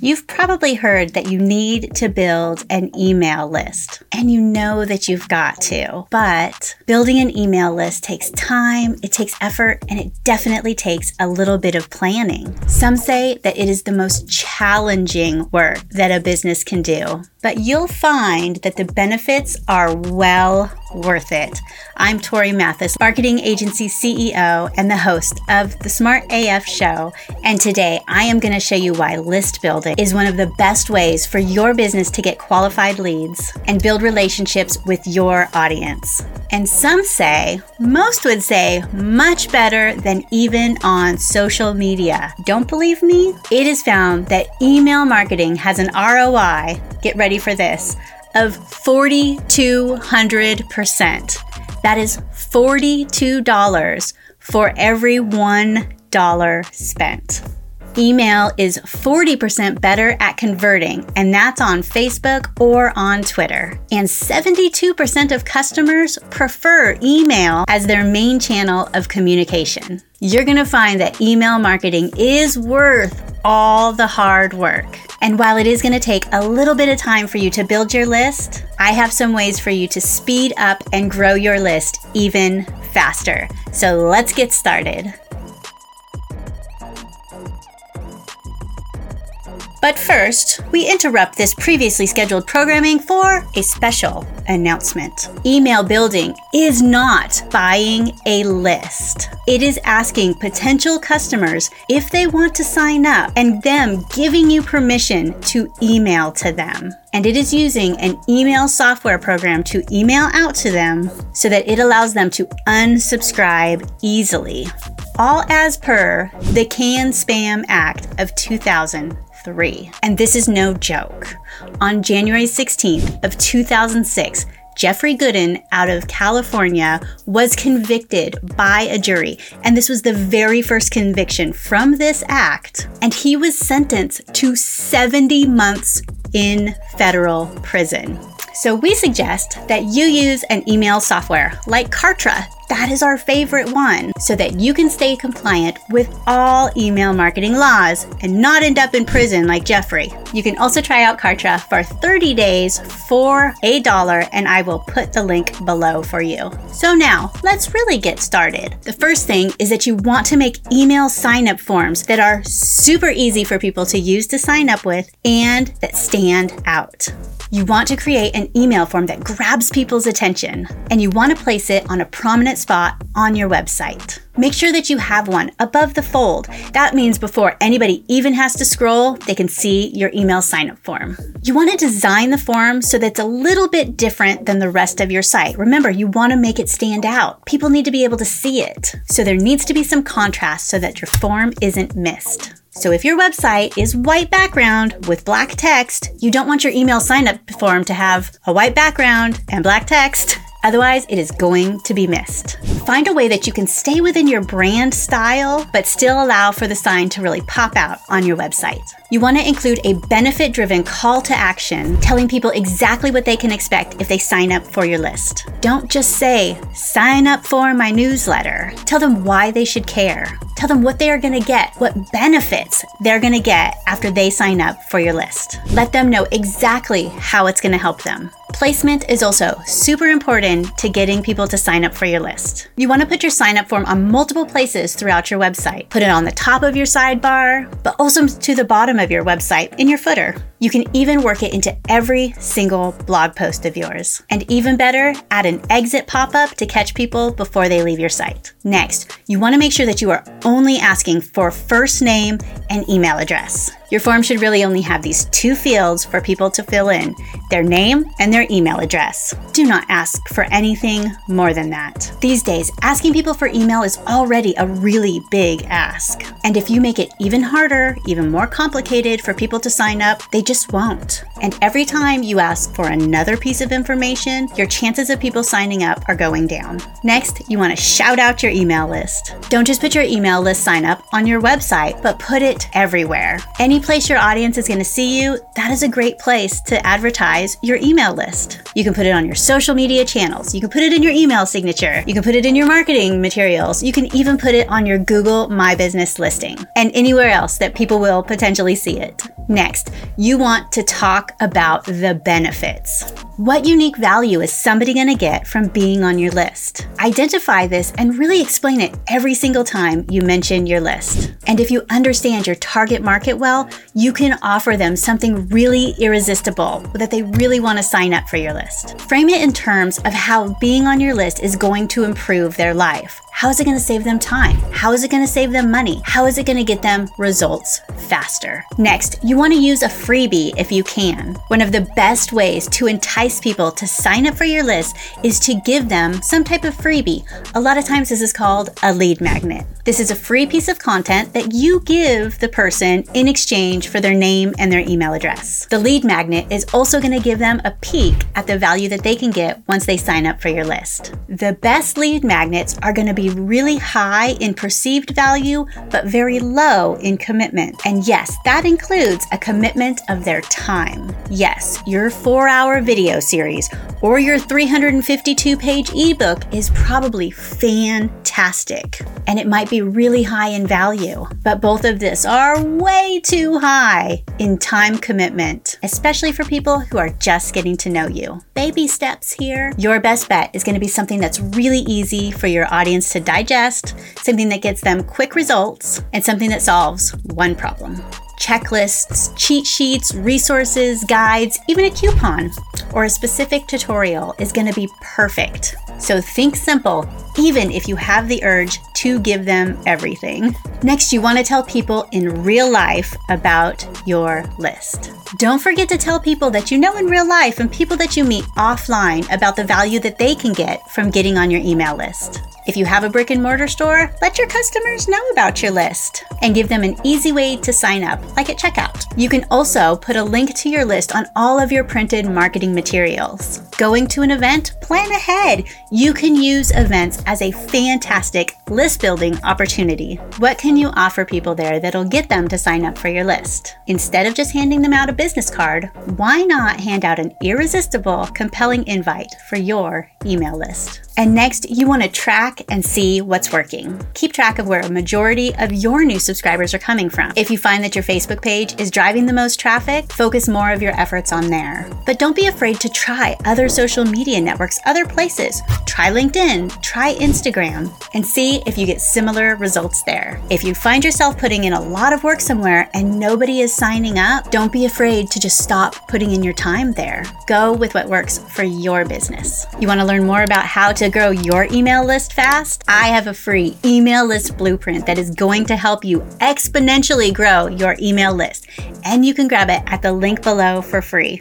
You've probably heard that you need to build an email list, and you know that you've got to. But building an email list takes time, it takes effort, and it definitely takes a little bit of planning. Some say that it is the most challenging work that a business can do, but you'll find that the benefits are well worth it. I'm Torie Mathis, marketing agency CEO and the host of the Smart AF show. And today I am going to show you why list building is one of the best ways for your business to get qualified leads and build relationships with your audience. And some say, most would say, much better than even on social media. Don't believe me? It is found that email marketing has an ROI, get ready for this, of 4,200%. That is $42 for every $1 spent. Email is 40% better at converting, and that's on Facebook or on Twitter. And 72% of customers prefer email as their main channel of communication. You're gonna find that email marketing is worth all the hard work. And while it is to take a little bit of time for you to build your list, I have some ways for you to speed up and grow your list even faster. So let's get started. But first, we interrupt this previously scheduled programming for a special announcement. Email building is not buying a list. It is asking potential customers if they want to sign up and them giving you permission to email to them. And it is using an email software program to email out to them so that it allows them to unsubscribe easily. All as per the CAN Spam Act of 2000 three. And this is no joke. On January 16th of 2006, Jeffrey Goodin out of California was convicted by a jury. And this was the very first conviction from this act. And he was sentenced to 70 months in federal prison. So we suggest that you use an email software like Kartra that is our favorite one so that you can stay compliant with all email marketing laws and not end up in prison like Jeffrey. You can also try out Kartra for 30 days for a dollar, and I will put the link below for you. So now, let's really get started. The first thing is that you want to make email sign up forms that are super easy for people to use to sign up with and that stand out. You want to create an email form that grabs people's attention, and you want to place it on a prominent spot on your website. Make sure that you have one above the fold. That means before anybody even has to scroll, they can see your email sign up form. You want to design the form so that it's a little bit different than the rest of your site. Remember, you want to make it stand out. People need to be able to see it. So there needs to be some contrast so that your form isn't missed. So if your website is white background with black text, you don't want your email sign up form to have a white background and black text. Otherwise, it is going to be missed. Find a way that you can stay within your brand style, but still allow for the sign to really pop out on your website. You want to include a benefit driven call to action, telling people exactly what they can expect if they sign up for your list. Don't just say, sign up for my newsletter. Tell them why they should care. Tell them what they are going to get, what benefits they're going to get after they sign up for your list. Let them know exactly how it's going to help them. Placement is also super important to getting people to sign up for your list. You want to put your sign up form on multiple places throughout your website. Put it on the top of your sidebar, but also to the bottom of your website in your footer. You can even work it into every single blog post of yours. And even better, add an exit pop up to catch people before they leave your site. Next, you want to make sure that you are only asking for first name and email address. Your form should really only have these two fields for people to fill in their name and their email address. Do not ask for anything more than that. These days, asking people for email is already a really big ask. And if you make it even harder, even more complicated for people to sign up, they just won't. And every time you ask for another piece of information, your chances of people signing up are going down. Next, you want to shout out your email list. Don't just put your email list sign up on your website, but put it everywhere. Any place your audience is going to see you, that is a great place to advertise your email list. You can put it on your social media channels. You can put it in your email signature. You can put it in your marketing materials. You can even put it on your Google My Business listing and anywhere else that people will potentially see it. Next, you want to talk about the benefits. What unique value is somebody going to get from being on your list? Identify this and really explain it every single time you mention your list. And if you understand your target market well, you can offer them something really irresistible that they really want to sign up for your list. Frame it in terms of how being on your list is going to improve their life. How is it going to save them time? How is it going to save them money? How is it going to get them results faster? Next, you want to use a freebie if you can. One of the best ways to entice people to sign up for your list is to give them some type of freebie. A lot of times, this is called a lead magnet. This is a free piece of content that you give the person in exchange for their name and their email address. The lead magnet is also going to give them a peek at the value that they can get once they sign up for your list. The best lead magnets are going to be really high in perceived value, but very low in commitment. And yes, that includes a commitment of their time. Yes, your four hour video series or your 352 page ebook is probably fantastic. And it might be really high in value, but both of this are way too high in time commitment, especially for people who are just getting to know you. Baby steps here. Your best bet is going to be something that's really easy for your audience to digest, something that gets them quick results, and something that solves one problem. Checklists, cheat sheets, resources, guides, even a coupon or a specific tutorial is going to be perfect. So think simple, even if you have the urge to give them everything. Next, you want to tell people in real life about your list. Don't forget to tell people that you know in real life and people that you meet offline about the value that they can get from getting on your email list. If you have a brick and mortar store, let your customers know about your list and give them an easy way to sign up, like at checkout. You can also put a link to your list on all of your printed marketing materials. Going to an event? Plan ahead. You can use events as a fantastic building opportunity. What can you offer people there that'll get them to sign up for your list? Instead of just handing them out a business card, why not hand out an irresistible, compelling invite for your email list? And next, you want to track and see what's working. Keep track of where a majority of your new subscribers are coming from. If you find that your Facebook page is driving the most traffic, focus more of your efforts on there. But don't be afraid to try other social media networks, other places. Try LinkedIn, try Instagram, and see if you get similar results there. If you find yourself putting in a lot of work somewhere and nobody is signing up, don't be afraid to just stop putting in your time there. Go with what works for your business. You want to learn more about how to to grow your email list fast, I have a free email list blueprint that is going to help you exponentially grow your email list. And you can grab it at the link below for free.